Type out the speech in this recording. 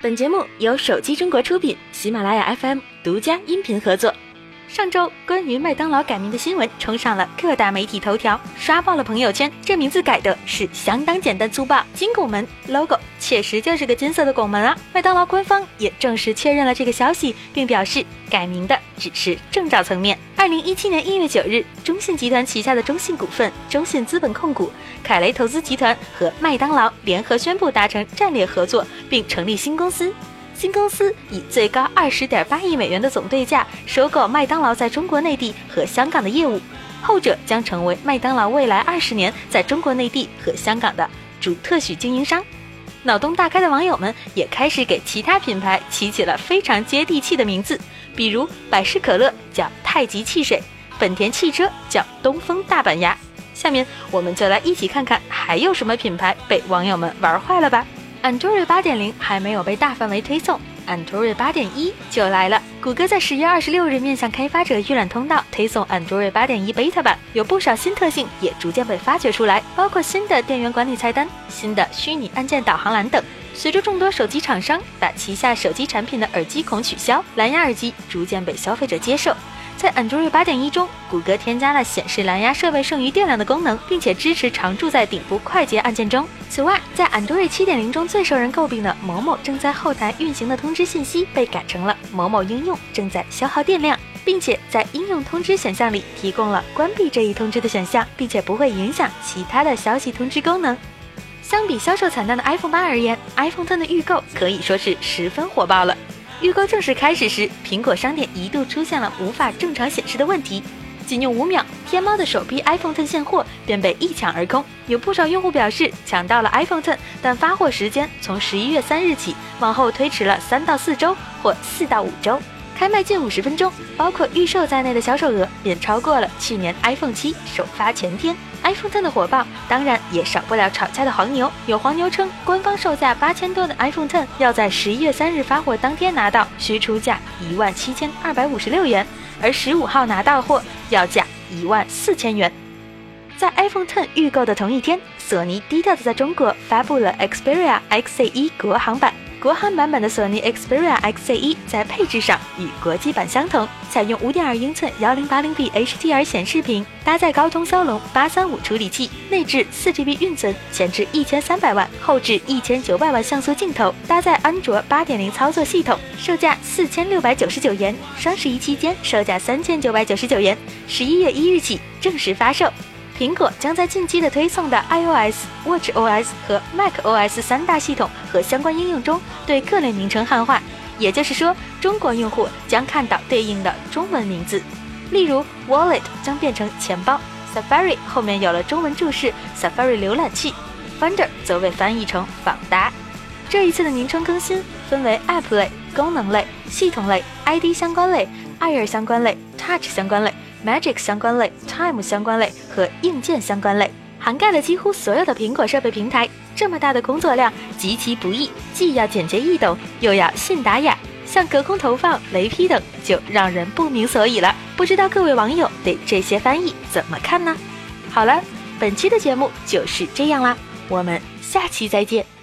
本节目由手机中国出品，喜马拉雅 FM 独家音频合作。上周关于麦当劳改名的新闻冲上了各大媒体头条，刷爆了朋友圈。这名字改的是相当简单粗暴，金拱门 logo 确实就是个金色的拱门啊。麦当劳官方也正式确认了这个消息，并表示改名的只是证照层面。二零一七年一月九日，中信集团旗下的中信股份、中信资本控股、凯雷投资集团和麦当劳联合宣布达成战略合作，并成立新公司。新公司以最高二十点八亿美元的总对价收购麦当劳在中国内地和香港的业务，后者将成为麦当劳未来二十年在中国内地和香港的主特许经营商。脑洞大开的网友们也开始给其他品牌起起了非常接地气的名字，比如百事可乐叫太极汽水，本田汽车叫东风大板牙。下面我们就来一起看看还有什么品牌被网友们玩坏了吧。Android 八点零还没有被大范围推送，Android 八点一就来了。谷歌在十月二十六日面向开发者预览通道推送 Android 八点一 beta 版，有不少新特性也逐渐被发掘出来，包括新的电源管理菜单、新的虚拟按键导航栏等。随着众多手机厂商把旗下手机产品的耳机孔取消，蓝牙耳机逐渐被消费者接受。在 Android 八点一中，谷歌添加了显示蓝牙设备剩余电量的功能，并且支持常驻在顶部快捷按键中。此外，在 Android 七点零中最受人诟病的某某正在后台运行的通知信息被改成了某某应用正在消耗电量，并且在应用通知选项里提供了关闭这一通知的选项，并且不会影响其他的消息通知功能。相比销售惨淡的 iPhone 八而言，iPhone Ten 的预购可以说是十分火爆了。预购正式开始时，苹果商店一度出现了无法正常显示的问题，仅用五秒，天猫的首批 iPhone Ten 现货便被一抢而空。有不少用户表示抢到了 iPhone Ten，但发货时间从十一月三日起往后推迟了三到四周或四到五周。开卖近五十分钟，包括预售在内的销售额便超过了去年 iPhone 七首发前天。iPhone Ten 的火爆，当然也少不了炒价的黄牛。有黄牛称，官方售价八千多的 iPhone Ten 要在十一月三日发货当天拿到，需出价一万七千二百五十六元；而十五号拿到货要价一万四千元。在 iPhone Ten 预购的同一天，索尼低调的在中国发布了 Xperia XZ1 国行版。国行版本的索尼 Xperia XZ1 在配置上与国际版相同，采用5.2英寸 1080p HDR 显示屏，搭载高通骁龙835处理器，内置 4GB 运存，前置1300万，后置1900万像素镜头，搭载安卓8.0操作系统，售价4699元，双十一期间售价3999元，十一月一日起正式发售。苹果将在近期的推送的 iOS、watchOS 和 macOS 三大系统和相关应用中，对各类名称汉化，也就是说，中国用户将看到对应的中文名字。例如，Wallet 将变成钱包，Safari 后面有了中文注释，Safari 浏览器，Finder 则被翻译成访达。这一次的名称更新分为 App 类、功能类、系统类、ID 相关类、Air 相关类、Touch 相关类。Magic 相关类、Time 相关类和硬件相关类，涵盖了几乎所有的苹果设备平台。这么大的工作量极其不易，既要简洁易懂，又要信达雅，像隔空投放、雷劈等，就让人不明所以了。不知道各位网友对这些翻译怎么看呢？好了，本期的节目就是这样啦，我们下期再见。